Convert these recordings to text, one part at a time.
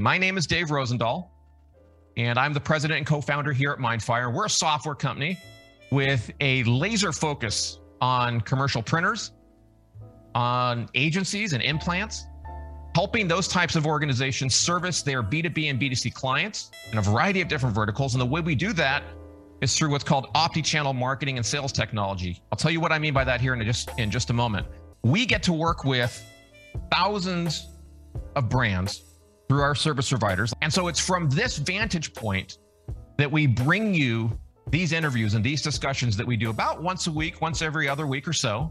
My name is Dave Rosendahl, and I'm the president and co founder here at Mindfire. We're a software company with a laser focus on commercial printers, on agencies and in-plants, helping those types of organizations service their B2B and B2C clients in a variety of different verticals. And the way we do that is through what's called omni-channel marketing and sales technology. I'll tell you what I mean by that here in just in just a moment. We get to work with thousands of brands through our service providers. And so it's from this vantage point that we bring you these interviews and these discussions that we do about once a week, once every other week or so,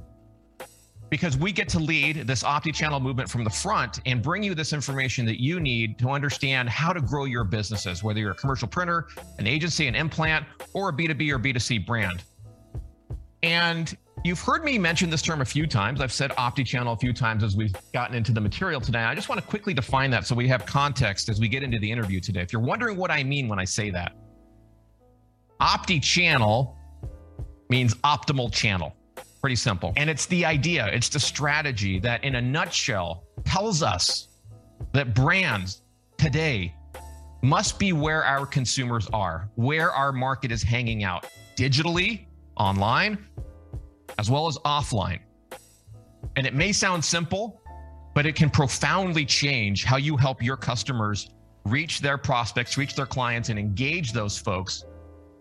because we get to lead this omni-channel movement from the front and bring you this information that you need to understand how to grow your businesses, whether you're a commercial printer, an agency, an in-plant, or a B2B or B2C brand. And you've heard me mention this term a few times. I've said omni-channel a few times as we've gotten into the material today. I just want to quickly define that so we have context as we get into the interview today. If you're wondering what I mean when I say that, omni-channel means optimal channel. Pretty simple. And it's the idea, it's the strategy that, in a nutshell, tells us that brands today must be where our consumers are, where our market is hanging out, digitally, online, as well as offline. And it may sound simple, but it can profoundly change how you help your customers reach their prospects, reach their clients, and engage those folks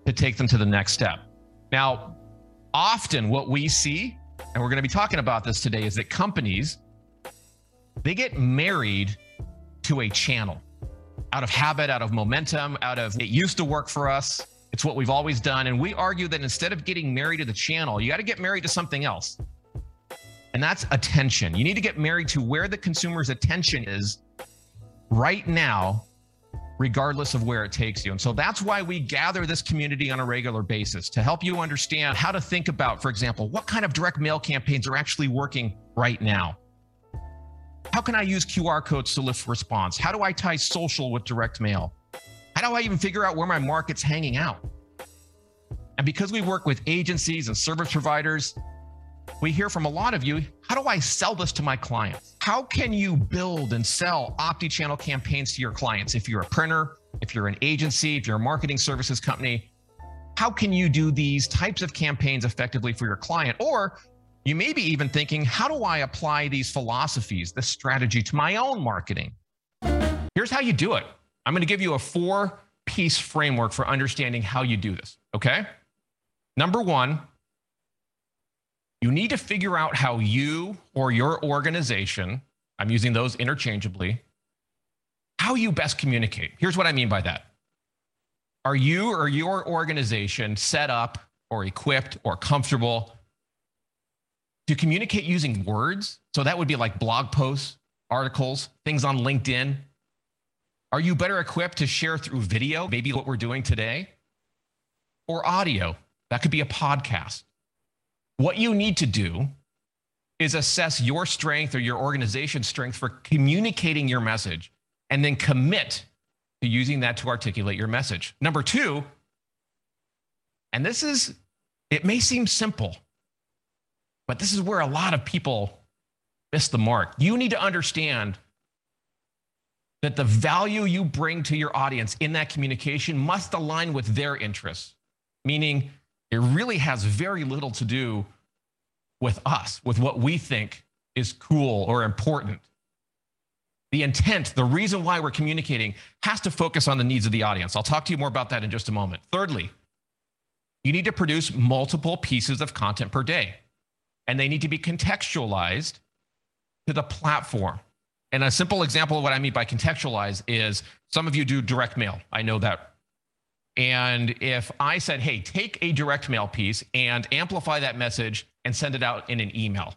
to take them to the next step. Now, often what we see, and we're going to be talking about this today, is that companies they get married to a channel out of habit, out of momentum, out of it used to work for us. It's what we've always done. And we argue that instead of getting married to the channel, you got to get married to something else. And that's attention. You need to get married to where the consumer's attention is right now regardless of where it takes you. And so that's why we gather this community on a regular basis to help you understand how to think about, for example, what kind of direct mail campaigns are actually working right now. How can I use QR codes to lift response? How do I tie social with direct mail? How do I even figure out where my market's hanging out? And because we work with agencies and service providers, we hear from a lot of you how do I sell this to my clients? How can you build and sell omni channel campaigns to your clients? If you're a printer, if you're an agency, if you're a marketing services company, how can you do these types of campaigns effectively for your client? Or you may be even thinking, how do I apply these philosophies, this strategy to my own marketing? Here's how you do it. I'm going to give you a four piece framework for understanding how you do this. Okay. Number one, you need to figure out how you or your organization, I'm using those interchangeably, how you best communicate. Here's what I mean by that. Are you or your organization set up or equipped or comfortable to communicate using words? So that would be like blog posts, articles, things on LinkedIn. Are you better equipped to share through video, maybe what we're doing today, or audio? That could be a podcast. What you need to do is assess your strength or your organization's strength for communicating your message and then commit to using that to articulate your message. Number two, and this is, it may seem simple, but this is where a lot of people miss the mark. You need to understand that the value you bring to your audience in that communication must align with their interests, meaning it really has very little to do with us, with what we think is cool or important. The intent, the reason why we're communicating, has to focus on the needs of the audience. I'll talk to you more about that in just a moment. Thirdly, you need to produce multiple pieces of content per day, and they need to be contextualized to the platform. And a simple example of what I mean by contextualize is some of you do direct mail. I know that and if I said, hey, take a direct mail piece and amplify that message and send it out in an email,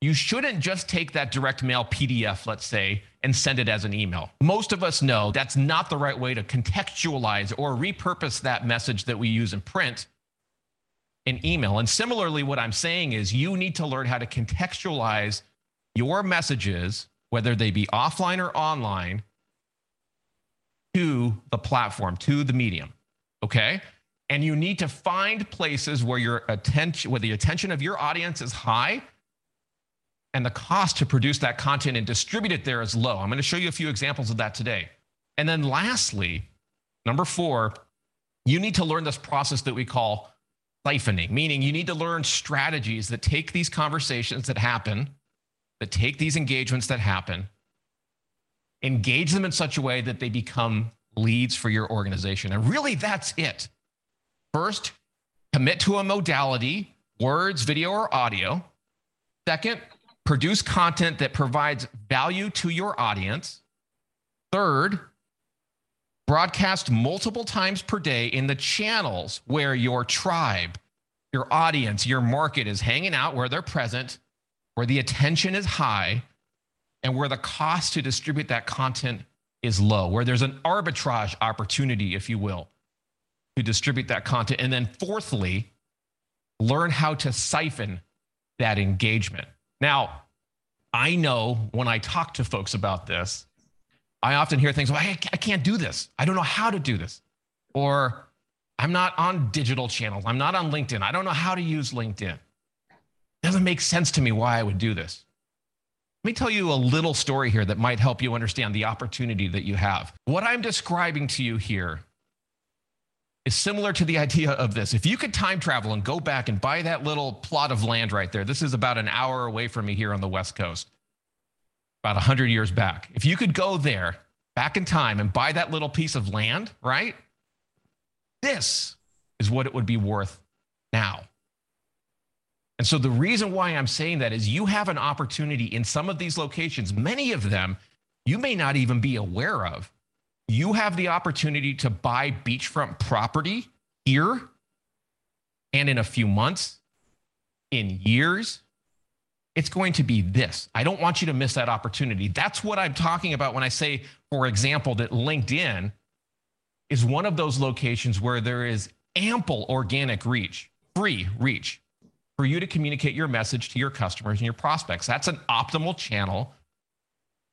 you shouldn't just take that direct mail PDF, let's say, and send it as an email. Most of us know that's not the right way to contextualize or repurpose that message that we use in print in email. And similarly, what I'm saying is you need to learn how to contextualize your messages, whether they be offline or online, to the platform, to the medium. Okay. And you need to find places where your attention, where the attention of your audience is high and the cost to produce that content and distribute it there is low. I'm going to show you a few examples of that today. And then lastly, number four, you need to learn this process that we call siphoning, meaning you need to learn strategies that take these conversations that happen, that take these engagements that happen, engage them in such a way that they become leads for your organization. And really, that's it. First, commit to a modality, words, video, or audio. Second, produce content that provides value to your audience. Third, broadcast multiple times per day in the channels where your tribe, your audience, your market is hanging out, where they're present, where the attention is high, and where the cost to distribute that content is low, where there's an arbitrage opportunity, if you will, to distribute that content. And then, fourthly, learn how to siphon that engagement. Now, I know when I talk to folks about this, I often hear things, well, I can't do this. I don't know how to do this. Or I'm not on digital channels. I'm not on LinkedIn. I don't know how to use LinkedIn. Doesn't make sense to me why I would do this. Let me tell you a little story here that might help you understand the opportunity that you have. What I'm describing to you here is similar to the idea of this. If you could time travel and go back and buy that little plot of land right there, this is about an hour away from me here on the West Coast, about 100 years back. If you could go there back in time and buy that little piece of land, right? This is what it would be worth now. And so the reason why I'm saying that is you have an opportunity in some of these locations, many of them you may not even be aware of. You have the opportunity to buy beachfront property here and in a few months, in years. It's going to be this. I don't want you to miss that opportunity. That's what I'm talking about when I say, for example, that LinkedIn is one of those locations where there is ample organic reach, free reach for you to communicate your message to your customers and your prospects. That's an optimal channel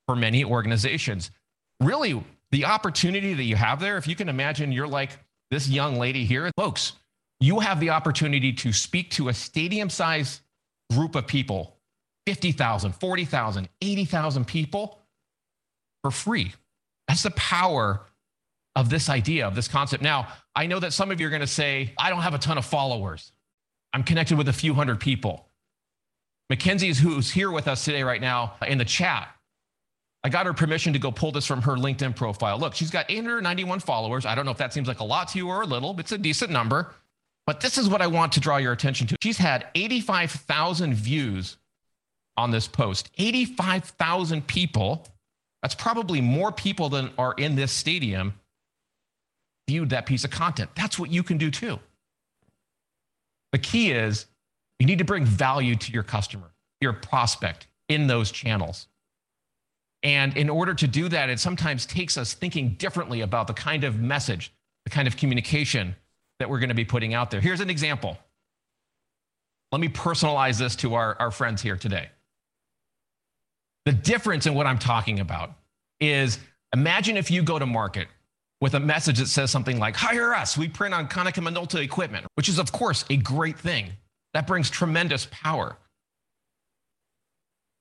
for many organizations. Really, the opportunity that you have there, if you can imagine you're like this young lady here, folks, you have the opportunity to speak to a stadium sized group of people 50,000, 40,000, 80,000 people for free. That's the power of this idea, of this concept. Now, I know that some of you are going to say, I don't have a ton of followers. I'm connected with a few hundred people. Mackenzie is who's here with us today right now in the chat. I got her permission to go pull this from her LinkedIn profile. Look, she's got 891 followers. I don't know if that seems like a lot to you or a little, it's a decent number. But this is what I want to draw your attention to. She's had 85,000 views on this post. 85,000 people. That's probably more people than are in this stadium viewed that piece of content. That's what you can do too. The key is you need to bring value to your customer, your prospect in those channels. And in order to do that, it sometimes takes us thinking differently about the kind of message, the kind of communication that we're going to be putting out there. Here's an example. Let me personalize this to our, our friends here today. The difference in what I'm talking about is imagine if you go to market with a message that says something like, hire us, we print on Konica Minolta equipment, which is, of course, a great thing. That brings tremendous power.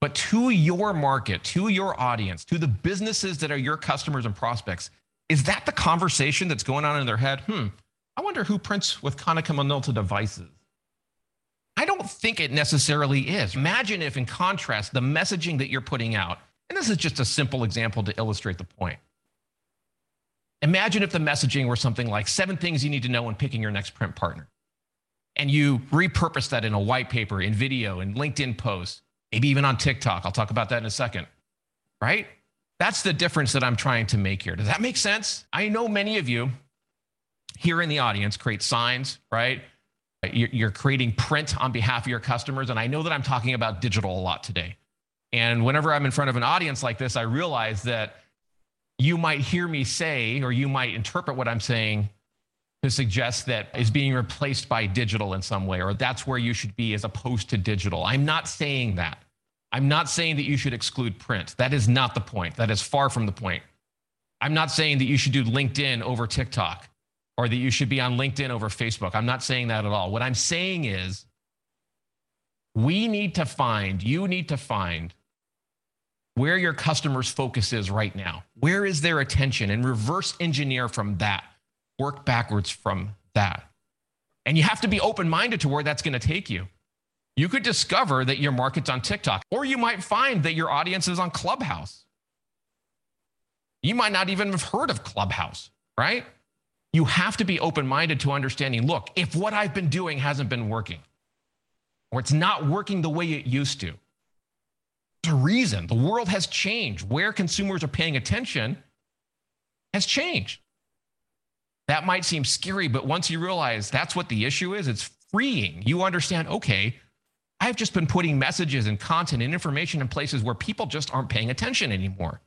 But to your market, to your audience, to the businesses that are your customers and prospects, is that the conversation that's going on in their head? Hmm, I wonder who prints with Konica Minolta devices. I don't think it necessarily is. Imagine if, in contrast, the messaging that you're putting out, and this is just a simple example to illustrate the point Imagine if the messaging were something like seven things you need to know when picking your next print partner. And you repurpose that in a white paper, in video, in LinkedIn posts, maybe even on TikTok. I'll talk about that in a second. Right? That's the difference that I'm trying to make here. Does that make sense? I know many of you here in the audience create signs, right? You're creating print on behalf of your customers. And I know that I'm talking about digital a lot today. And whenever I'm in front of an audience like this, I realize that you might hear me say, or you might interpret what I'm saying to suggest that is being replaced by digital in some way, or that's where you should be as opposed to digital. I'm not saying that. I'm not saying that you should exclude print. That is not the point. That is far from the point. I'm not saying that you should do LinkedIn over TikTok or that you should be on LinkedIn over Facebook. I'm not saying that at all. What I'm saying is We need to find, you need to find where your customer's focus is right now. Where is their attention and reverse engineer from that, work backwards from that. And you have to be open minded to where that's going to take you. You could discover that your market's on TikTok, or you might find that your audience is on Clubhouse. You might not even have heard of Clubhouse, right? You have to be open minded to understanding look, if what I've been doing hasn't been working, or it's not working the way it used to, a reason. The world has changed. Where consumers are paying attention has changed. That might seem scary, but once you realize that's what the issue is, it's freeing. You understand, okay, I've just been putting messages and content and information in places where people just aren't paying attention anymore.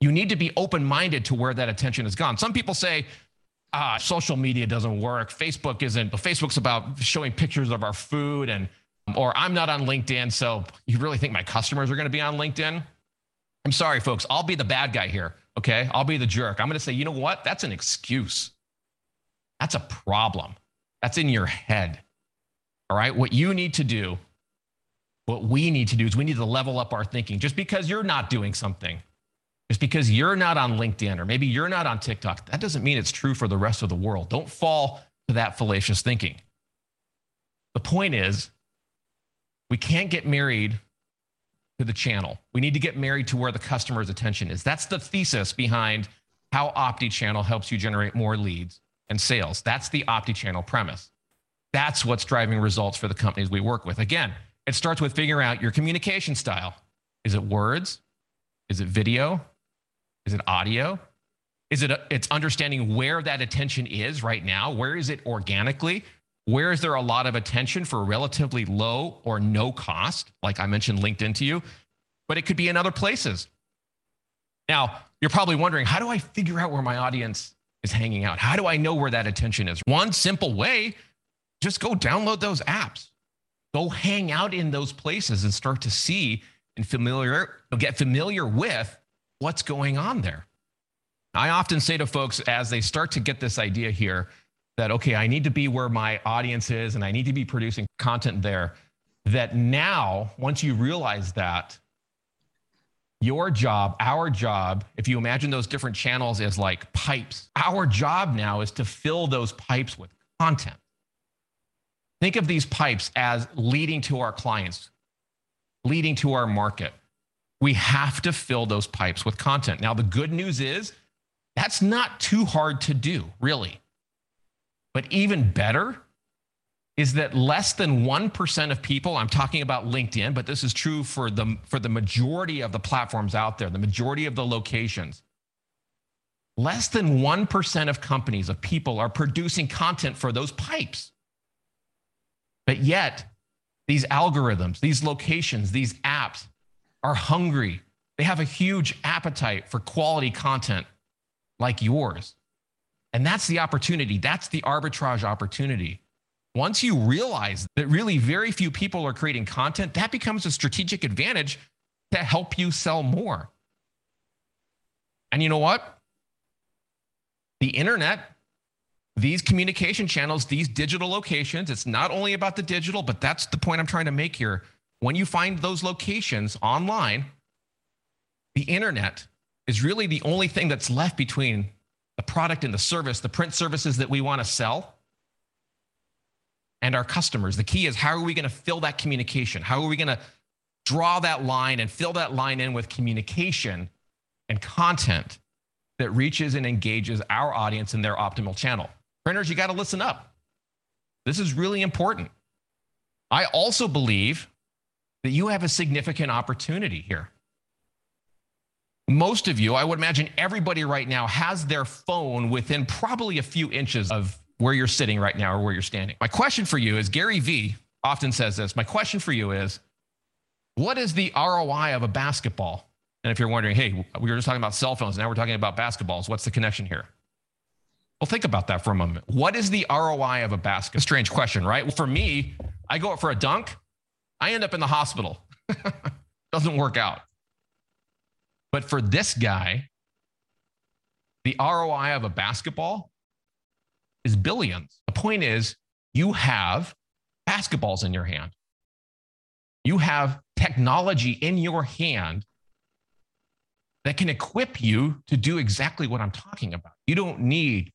You need to be open minded to where that attention has gone. Some people say, ah, social media doesn't work. Facebook isn't, but Facebook's about showing pictures of our food and, or I'm not on LinkedIn. So you really think my customers are going to be on LinkedIn? I'm sorry, folks. I'll be the bad guy here. Okay. I'll be the jerk. I'm going to say, you know what? That's an excuse. That's a problem. That's in your head. All right. What you need to do, what we need to do is we need to level up our thinking. Just because you're not doing something, just because you're not on LinkedIn or maybe you're not on TikTok, that doesn't mean it's true for the rest of the world. Don't fall to that fallacious thinking. The point is, we can't get married to the channel. We need to get married to where the customer's attention is. That's the thesis behind how OptiChannel helps you generate more leads and sales. That's the OptiChannel premise. That's what's driving results for the companies we work with. Again, it starts with figuring out your communication style. Is it words? Is it video? Is it audio? Is it a, it's understanding where that attention is right now? Where is it organically? Where is there a lot of attention for relatively low or no cost? Like I mentioned LinkedIn to you, but it could be in other places. Now, you're probably wondering, how do I figure out where my audience is hanging out? How do I know where that attention is? One simple way, just go download those apps. Go hang out in those places and start to see and familiar get familiar with what's going on there. I often say to folks as they start to get this idea here, that, okay, I need to be where my audience is and I need to be producing content there. That now, once you realize that, your job, our job, if you imagine those different channels as like pipes, our job now is to fill those pipes with content. Think of these pipes as leading to our clients, leading to our market. We have to fill those pipes with content. Now, the good news is that's not too hard to do, really. But even better is that less than 1% of people, I'm talking about LinkedIn, but this is true for the, for the majority of the platforms out there, the majority of the locations. Less than 1% of companies, of people are producing content for those pipes. But yet, these algorithms, these locations, these apps are hungry. They have a huge appetite for quality content like yours. And that's the opportunity. That's the arbitrage opportunity. Once you realize that really very few people are creating content, that becomes a strategic advantage to help you sell more. And you know what? The internet, these communication channels, these digital locations, it's not only about the digital, but that's the point I'm trying to make here. When you find those locations online, the internet is really the only thing that's left between the product and the service, the print services that we want to sell, and our customers. The key is how are we going to fill that communication? How are we going to draw that line and fill that line in with communication and content that reaches and engages our audience in their optimal channel? Printers, you got to listen up. This is really important. I also believe that you have a significant opportunity here most of you, I would imagine everybody right now has their phone within probably a few inches of where you're sitting right now or where you're standing. My question for you is Gary Vee often says this. My question for you is what is the ROI of a basketball? And if you're wondering, hey, we were just talking about cell phones, now we're talking about basketballs. What's the connection here? Well, think about that for a moment. What is the ROI of a basket? Strange question, right? Well, for me, I go up for a dunk, I end up in the hospital. Doesn't work out. But for this guy, the ROI of a basketball is billions. The point is, you have basketballs in your hand. You have technology in your hand that can equip you to do exactly what I'm talking about. You don't need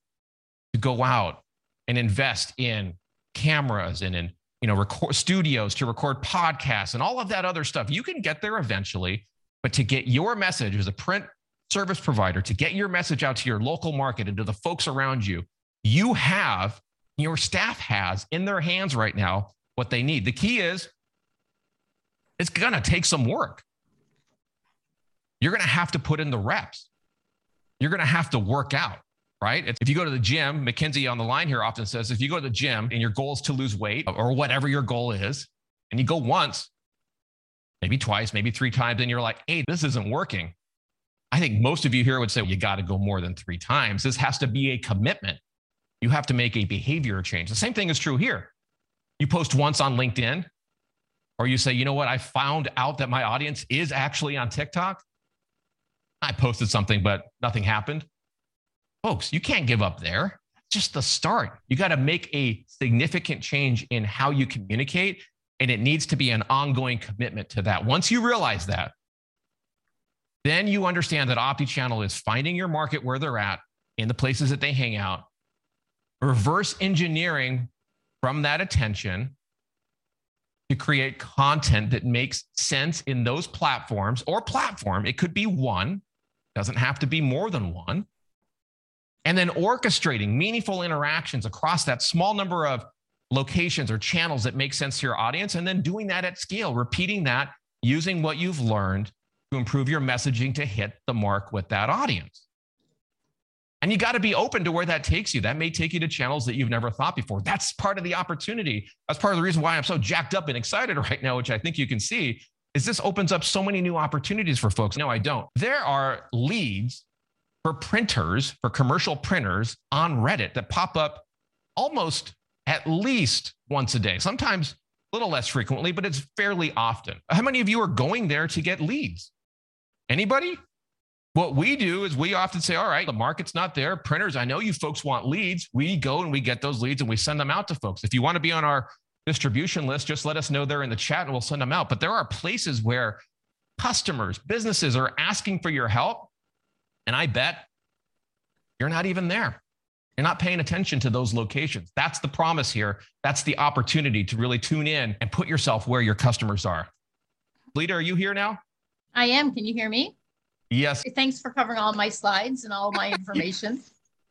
to go out and invest in cameras and in you know record studios to record podcasts and all of that other stuff. You can get there eventually, but to get your message as a print service provider, to get your message out to your local market and to the folks around you, you have your staff has in their hands right now what they need. The key is it's going to take some work. You're going to have to put in the reps. You're going to have to work out, right? If you go to the gym, Mackenzie on the line here often says if you go to the gym and your goal is to lose weight or whatever your goal is, and you go once, maybe twice, maybe three times, and you're like, hey, this isn't working. I think most of you here would say, well, you got to go more than three times. This has to be a commitment. You have to make a behavior change. The same thing is true here. You post once on LinkedIn, or you say, you know what, I found out that my audience is actually on TikTok. I posted something, but nothing happened. Folks, you can't give up there. just the start. You got to make a significant change in how you communicate, and it needs to be an ongoing commitment to that. Once you realize that, then you understand that OptiChannel is finding your market where they're at in the places that they hang out, reverse engineering from that attention to create content that makes sense in those platforms or platform. It could be one, doesn't have to be more than one. And then orchestrating meaningful interactions across that small number of locations or channels that make sense to your audience, and then doing that at scale, repeating that using what you've learned to improve your messaging to hit the mark with that audience. And you got to be open to where that takes you. That may take you to channels that you've never thought before. That's part of the opportunity. That's part of the reason why I'm so jacked up and excited right now, which I think you can see, is this opens up so many new opportunities for folks. No, I don't. There are leads for printers, for commercial printers on Reddit that pop up almost at least once a day, sometimes a little less frequently, but it's fairly often. How many of you are going there to get leads? Anybody? What we do is we often say, all right, the market's not there. Printers, I know you folks want leads. We go and we get those leads and we send them out to folks. If you want to be on our distribution list, just let us know there in the chat and we'll send them out. But there are places where customers, businesses are asking for your help. And I bet you're not even there. You're not paying attention to those locations. That's the promise here. That's the opportunity to really tune in and put yourself where your customers are. Lita, are you here now? I am. Can you hear me? Yes. Thanks for covering all my slides and all my information.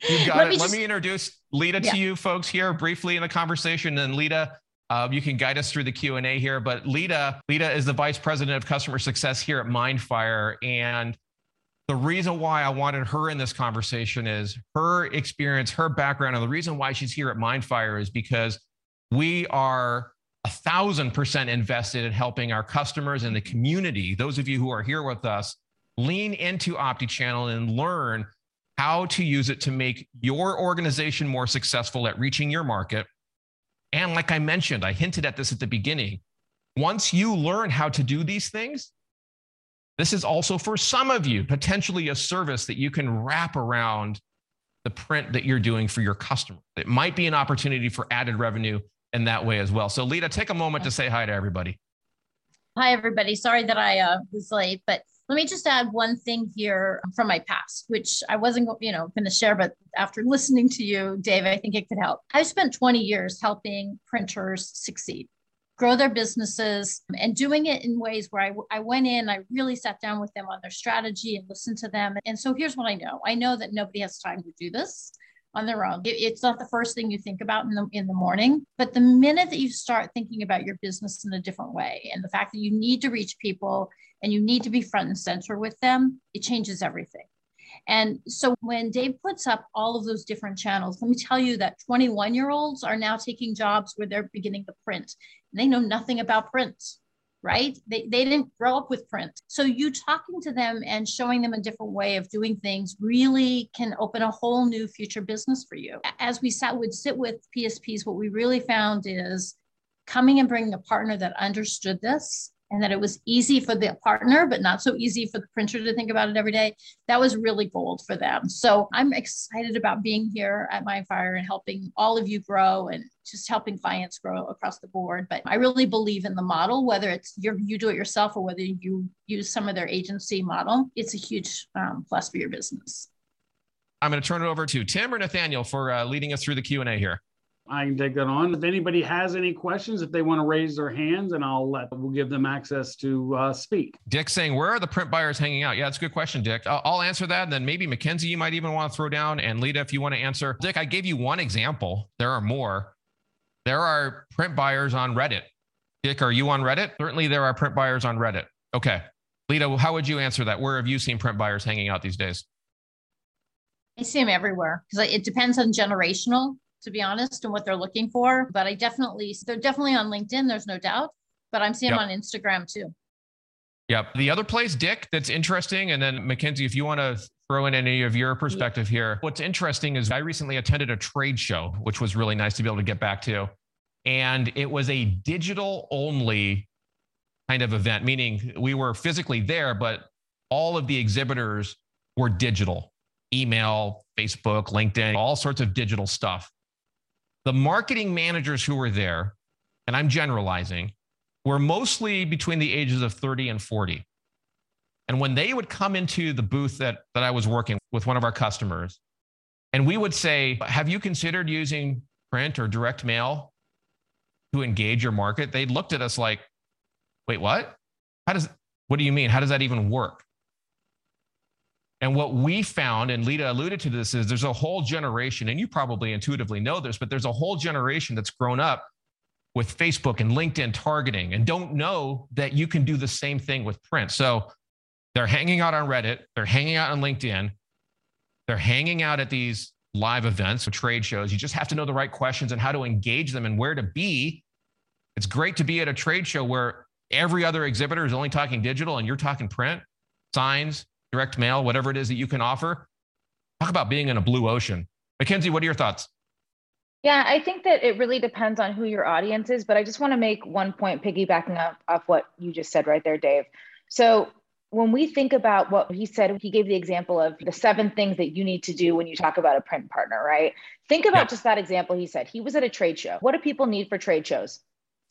You got Let it. Me Let me introduce Lita yeah. to you folks here briefly in the conversation. And Lita, uh, you can guide us through the Q and A here. But Lita, Lita is the vice president of customer success here at Mindfire, and the reason why I wanted her in this conversation is her experience, her background, and the reason why she's here at Mindfire is because we are a thousand percent invested in helping our customers and the community. Those of you who are here with us lean into OptiChannel and learn how to use it to make your organization more successful at reaching your market. And like I mentioned, I hinted at this at the beginning. Once you learn how to do these things, this is also for some of you potentially a service that you can wrap around the print that you're doing for your customer. It might be an opportunity for added revenue in that way as well. So, Lita, take a moment to say hi to everybody. Hi, everybody. Sorry that I uh, was late, but let me just add one thing here from my past, which I wasn't, you know, going to share, but after listening to you, Dave, I think it could help. I've spent 20 years helping printers succeed, grow their businesses, and doing it in ways where I, I went in, I really sat down with them on their strategy and listened to them. And so here's what I know I know that nobody has time to do this on their own. It, it's not the first thing you think about in the in the morning, but the minute that you start thinking about your business in a different way and the fact that you need to reach people and you need to be front and center with them, it changes everything. And so when Dave puts up all of those different channels, let me tell you that 21 year olds are now taking jobs where they're beginning to print. They know nothing about print, right? They, they didn't grow up with print. So you talking to them and showing them a different way of doing things really can open a whole new future business for you. As we sat would sit with PSPs, what we really found is coming and bringing a partner that understood this and that it was easy for the partner, but not so easy for the printer to think about it every day. That was really gold for them. So I'm excited about being here at Mindfire and helping all of you grow and just helping clients grow across the board. But I really believe in the model, whether it's you you do it yourself or whether you use some of their agency model, it's a huge um, plus for your business. I'm going to turn it over to Tim or Nathaniel for uh, leading us through the Q&A here. I can take that on. If anybody has any questions, if they want to raise their hands, and I'll let we'll give them access to uh, speak. Dick saying, "Where are the print buyers hanging out?" Yeah, that's a good question, Dick. I'll, I'll answer that. And then maybe Mackenzie, you might even want to throw down, and Lita, if you want to answer. Dick, I gave you one example. There are more. There are print buyers on Reddit. Dick, are you on Reddit? Certainly, there are print buyers on Reddit. Okay, Lita, how would you answer that? Where have you seen print buyers hanging out these days? I see them everywhere because it depends on generational to be honest, and what they're looking for. But I definitely, they're definitely on LinkedIn, there's no doubt. But I'm seeing yep. them on Instagram too. Yep. The other place, Dick, that's interesting, and then Mackenzie, if you want to throw in any of your perspective here, what's interesting is I recently attended a trade show, which was really nice to be able to get back to. And it was a digital only kind of event, meaning we were physically there, but all of the exhibitors were digital email, Facebook, LinkedIn, all sorts of digital stuff. The marketing managers who were there, and I'm generalizing, were mostly between the ages of 30 and 40. And when they would come into the booth that, that I was working with one of our customers, and we would say, Have you considered using print or direct mail to engage your market? They looked at us like, Wait, what? How does, what do you mean? How does that even work? And what we found, and Lita alluded to this, is there's a whole generation, and you probably intuitively know this, but there's a whole generation that's grown up with Facebook and LinkedIn targeting and don't know that you can do the same thing with print. So they're hanging out on Reddit, they're hanging out on LinkedIn, they're hanging out at these live events or trade shows. You just have to know the right questions and how to engage them and where to be. It's great to be at a trade show where every other exhibitor is only talking digital and you're talking print, signs, direct mail, whatever it is that you can offer. Talk about being in a blue ocean. Mackenzie, what are your thoughts? Yeah, I think that it really depends on who your audience is, but I just want to make one point piggybacking off, off what you just said right there, Dave. So when we think about what he said, he gave the example of the seven things that you need to do when you talk about a print partner, right? Think about yep. just that example he said. He was at a trade show. What do people need for trade shows?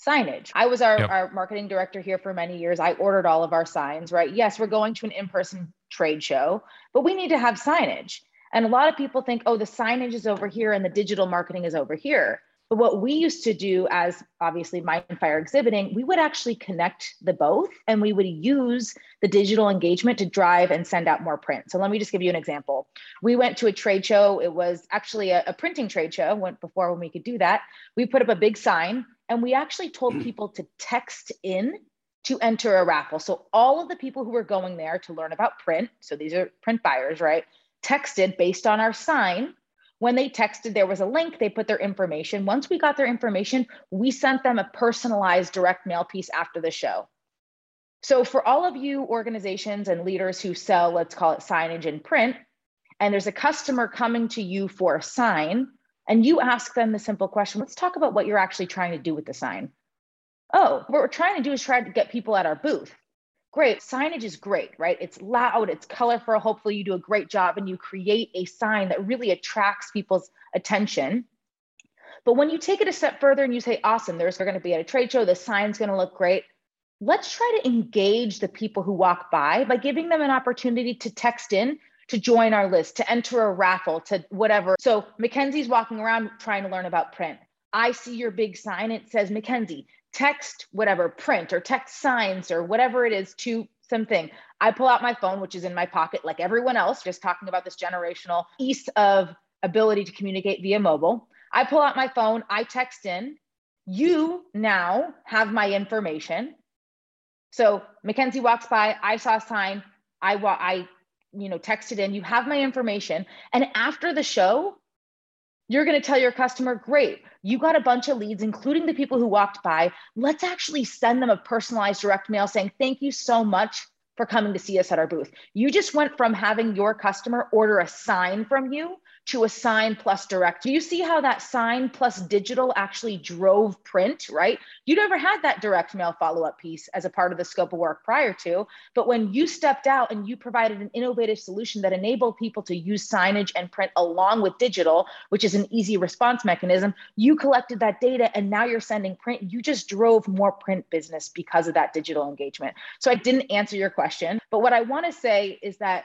signage. I was our, yep. our marketing director here for many years. I ordered all of our signs, right? Yes, we're going to an in person trade show, but we need to have signage. And a lot of people think, oh, the signage is over here and the digital marketing is over here. But what we used to do as obviously Mindfire exhibiting, we would actually connect the both and we would use the digital engagement to drive and send out more print. So let me just give you an example. We went to a trade show. It was actually a, a printing trade show, went before when we could do that. We put up a big sign and we actually told people to text in to enter a raffle. So all of the people who were going there to learn about print, so these are print buyers, right? Texted based on our sign. When they texted, there was a link, they put their information. Once we got their information, we sent them a personalized direct mail piece after the show. So for all of you organizations and leaders who sell, let's call it signage and print, and there's a customer coming to you for a sign, and you ask them the simple question let's talk about what you're actually trying to do with the sign. Oh, what we're trying to do is try to get people at our booth. Great. Signage is great, right? It's loud, it's colorful. Hopefully, you do a great job and you create a sign that really attracts people's attention. But when you take it a step further and you say, awesome, there's going to be at a trade show, the sign's going to look great. Let's try to engage the people who walk by by giving them an opportunity to text in to join our list, to enter a raffle, to whatever. So Mackenzie's walking around trying to learn about print. I see your big sign. It says Mackenzie, text whatever, print or text signs or whatever it is to something. I pull out my phone, which is in my pocket, like everyone else, just talking about this generational ease of ability to communicate via mobile. I pull out my phone, I text in. You now have my information. So Mackenzie walks by, I saw a sign, I, wa- I you know texted in you have my information and after the show you're going to tell your customer great you got a bunch of leads including the people who walked by let's actually send them a personalized direct mail saying thank you so much for coming to see us at our booth. You just went from having your customer order a sign from you to a sign plus direct. Do you see how that sign plus digital actually drove print, right? You never had that direct mail follow up piece as a part of the scope of work prior to. But when you stepped out and you provided an innovative solution that enabled people to use signage and print along with digital, which is an easy response mechanism, you collected that data and now you're sending print. You just drove more print business because of that digital engagement. So I didn't answer your question. But what I want to say is that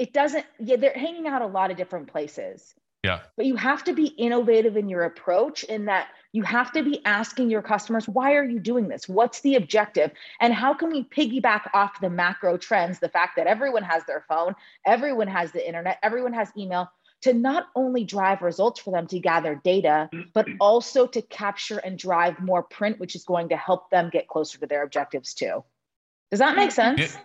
it doesn't yeah they're hanging out a lot of different places. Yeah. But you have to be innovative in your approach in that you have to be asking your customers why are you doing this? What's the objective? And how can we piggyback off the macro trends the fact that everyone has their phone everyone has the internet everyone has email to not only drive results for them to gather data but also to capture and drive more print which is going to help them get closer to their objectives too. Does that make sense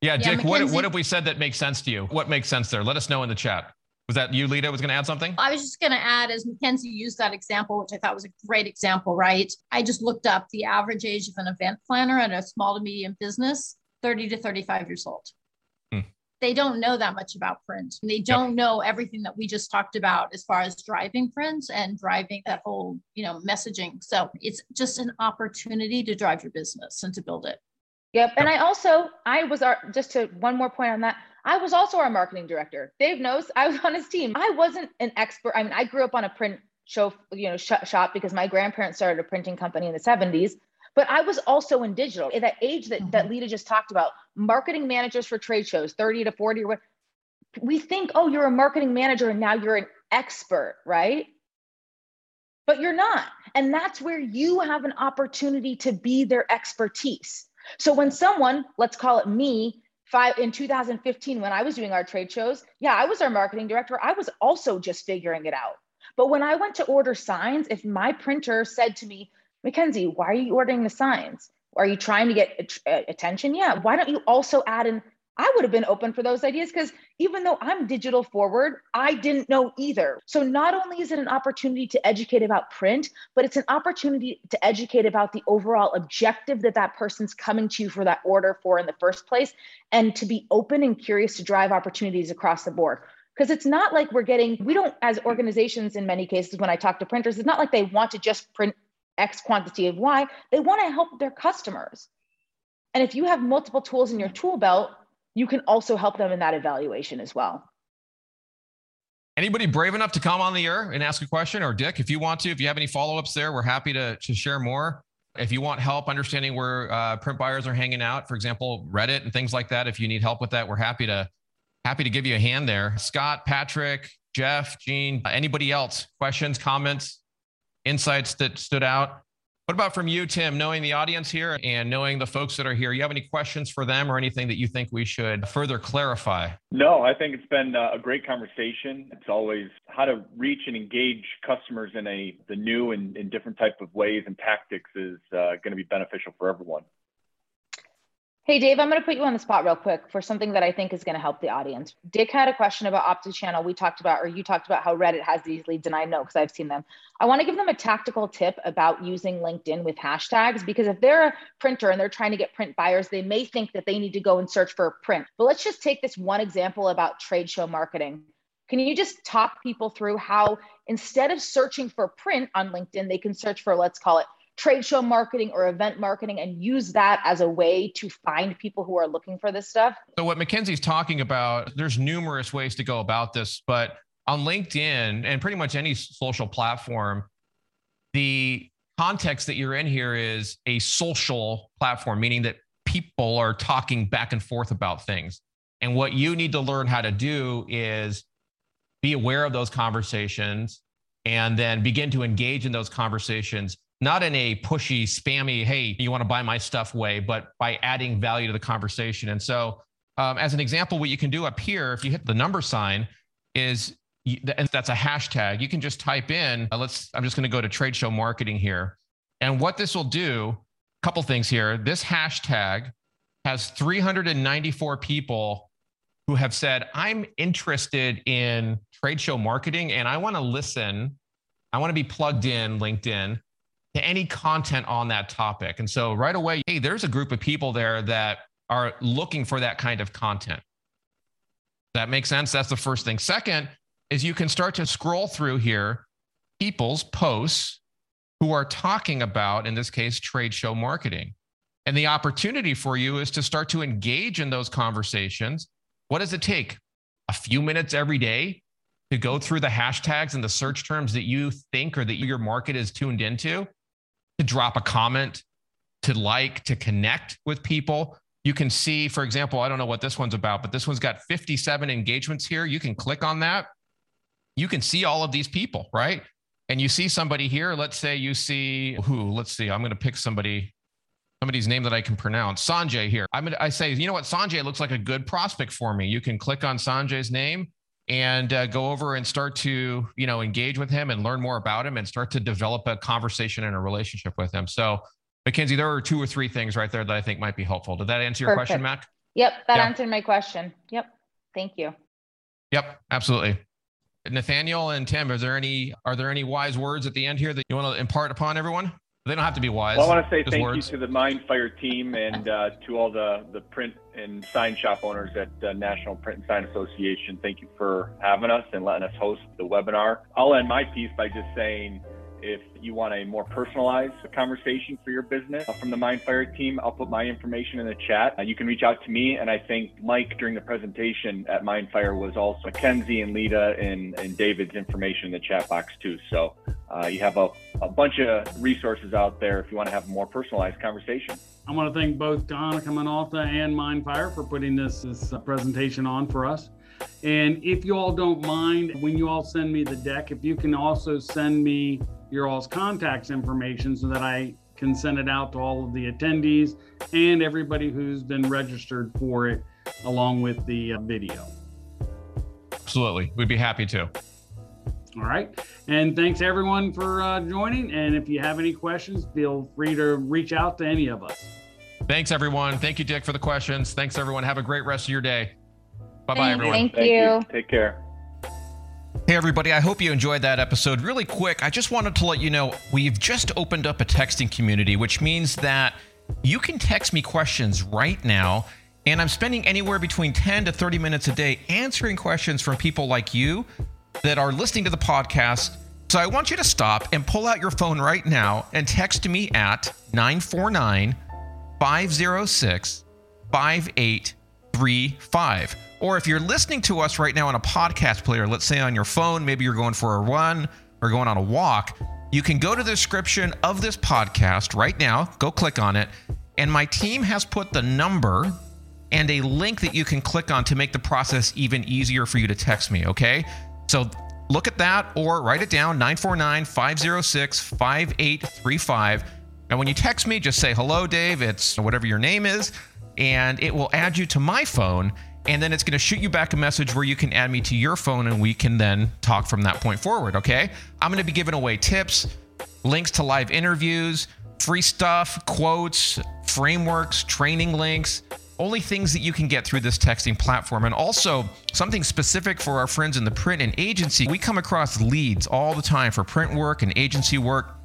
yeah, Dick, what, what have we said that makes sense to you? What makes sense there? Let us know in the chat. Was that you, Lita, was going to add something? I was just going to add, as Mackenzie used that example, which I thought was a great example, right? I just looked up the average age of an event planner at a small to medium business, 30 to 35 years old. Hmm. They don't know that much about print. They don't yep. know everything that we just talked about as far as driving print and driving that whole, you know, messaging. So it's just an opportunity to drive your business and to build it. Yep. And I also, I was our, just to one more point on that. I was also our marketing director. Dave knows I was on his team. I wasn't an expert. I mean, I grew up on a print show, you know, sh- shop because my grandparents started a printing company in the 70s. But I was also in digital at that age that, mm-hmm. that Lita just talked about. Marketing managers for trade shows, 30 to 40 or what. We think, oh, you're a marketing manager and now you're an expert, right? But you're not. And that's where you have an opportunity to be their expertise. So when someone, let's call it me, five in 2015 when I was doing our trade shows, yeah, I was our marketing director. I was also just figuring it out. But when I went to order signs, if my printer said to me, Mackenzie, why are you ordering the signs? Are you trying to get attention? Yeah. Why don't you also add in I would have been open for those ideas because even though I'm digital forward, I didn't know either. So not only is it an opportunity to educate about print, but it's an opportunity to educate about the overall objective that that person's coming to you for that order for in the first place and to be open and curious to drive opportunities across the board. Because it's not like we're getting, we don't, as organizations in many cases, when I talk to printers, it's not like they want to just print X quantity of Y. They want to help their customers. And if you have multiple tools in your tool belt, you can also help them in that evaluation as well. Anybody brave enough to come on the air and ask a question? Or Dick, if you want to, if you have any follow ups there, we're happy to, to share more. If you want help understanding where uh, print buyers are hanging out, for example, Reddit and things like that, if you need help with that, we're happy to happy to give you a hand there. Scott, Patrick, Jeff, Gene, anybody else? Questions, comments, insights that stood out? What about from you, Tim, knowing the audience here and knowing the folks that are here? You have any questions for them or anything that you think we should further clarify? No, I think it's been a great conversation. It's always how to reach and engage customers in a the new and, and different type of ways and tactics is uh, going to be beneficial for everyone. Hey, Dave, I'm going to put you on the spot real quick for something that I think is going to help the audience. Dick had a question about OptiChannel. We talked about, or you talked about how Reddit has these leads, and I know because I've seen them. I want to give them a tactical tip about using LinkedIn with hashtags because if they're a printer and they're trying to get print buyers, they may think that they need to go and search for print. But let's just take this one example about trade show marketing. Can you just talk people through how instead of searching for print on LinkedIn, they can search for, let's call it trade show marketing or event marketing and use that as a way to find people who are looking for this stuff? So, what Mackenzie's talking about, there's numerous ways to go about this, but on LinkedIn and pretty much any social platform, the context that you're in here is a social platform, meaning that people are talking back and forth about things. And what you need to learn how to do is be aware of those conversations and then begin to engage in those conversations not in a pushy, spammy, hey, you want to buy my stuff way, but by adding value to the conversation. And so, um, as an example, what you can do up here, if you hit the number sign, is and that's a hashtag. You can just type in. Uh, let's. I'm just going to go to trade show marketing here, and what this will do. A couple things here. This hashtag has 394 people who have said, "I'm interested in trade show marketing, and I want to listen. I want to be plugged in LinkedIn." To any content on that topic. And so right away, hey, there's a group of people there that are looking for that kind of content. That makes sense. That's the first thing. Second is you can start to scroll through here people's posts who are talking about, in this case, trade show marketing. And the opportunity for you is to start to engage in those conversations. What does it take? A few minutes every day to go through the hashtags and the search terms that you think or that your market is tuned into, to drop a comment, to like, to connect with people. You can see, for example, I don't know what this one's about, but this one's got 57 engagements here. You can click on that. You can see all of these people, right? And you see somebody here. Let's say you see who, let's see, I'm going to pick somebody somebody's name that I can pronounce. Sanjay here. I'm gonna, I say, you know what? Sanjay looks like a good prospect for me. You can click on Sanjay's name and uh, go over and start to, you know, engage with him and learn more about him and start to develop a conversation and a relationship with him. So, Mackenzie, there are two or three things right there that I think might be helpful. Did that answer your Perfect. question, Mac? Yep, that Yeah. answered my question. Yep. Thank you. Yep, absolutely. Nathaniel and Tim, is there any are there any wise words at the end here that you want to impart upon everyone? They don't have to be wise. Well, I want to say thank words. you to the Mindfire team and uh, to all the, the print and sign shop owners at uh, National Print and Sign Association. Thank you for having us and letting us host the webinar. I'll end my piece by just saying if you want a more personalized conversation for your business uh, from the Mindfire team, I'll put my information in the chat. Uh, you can reach out to me, and I think Mike during the presentation at Mindfire was also Mackenzie and Lita and, and David's information in the chat box too. So uh, you have a, a bunch of resources out there if you want to have a more personalized conversation. I want to thank both Konica Minolta and Mindfire for putting this, this uh, presentation on for us. And if you all don't mind, when you all send me the deck, if you can also send me your all's contacts information so that I can send it out to all of the attendees and everybody who's been registered for it, along with the uh, video. Absolutely. We'd be happy to. All right. And thanks everyone for uh, joining. And if you have any questions, feel free to reach out to any of us. Thanks, everyone. Thank you, Dick, for the questions. Thanks, everyone. Have a great rest of your day. Bye bye, everyone. Thank, Thank you. Take care. Hey, everybody. I hope you enjoyed that episode. Really quick, I just wanted to let you know we've just opened up a texting community, which means that you can text me questions right now. And I'm spending anywhere between 10 to 30 minutes a day answering questions from people like you that are listening to the podcast. So I want you to stop and pull out your phone right now and text me at 949 506 5835. Or if you're listening to us right now on a podcast player, let's say on your phone, maybe you're going for a run or going on a walk, you can go to the description of this podcast right now, go click on it, and my team has put the number and a link that you can click on to make the process even easier for you to text me, okay? So look at that or write it down 949 506 5835. And when you text me, just say, hello, Dave. It's whatever your name is, and it will add you to my phone. And then it's going to shoot you back a message where you can add me to your phone and we can then talk from that point forward, okay? I'm going to be giving away tips, links to live interviews, free stuff, quotes, frameworks, training links, only things that you can get through this texting platform. And also something specific for our friends in the print and agency. We come across leads all the time for print work and agency work,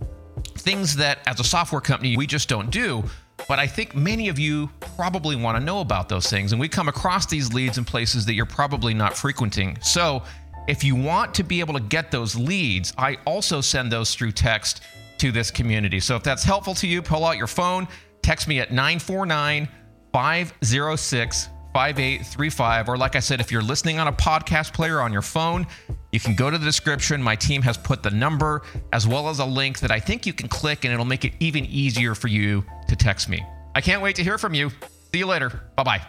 things that as a software company we just don't do. But I think many of you probably want to know about those things. And we come across these leads in places that you're probably not frequenting. So if you want to be able to get those leads, I also send those through text to this community. So if that's helpful to you, pull out your phone, text me at 949 506 5835. Or, like I said, if you're listening on a podcast player on your phone, you can go to the description. My team has put the number as well as a link that I think you can click, and it'll make it even easier for you to text me. I can't wait to hear from you. See you later. Bye bye.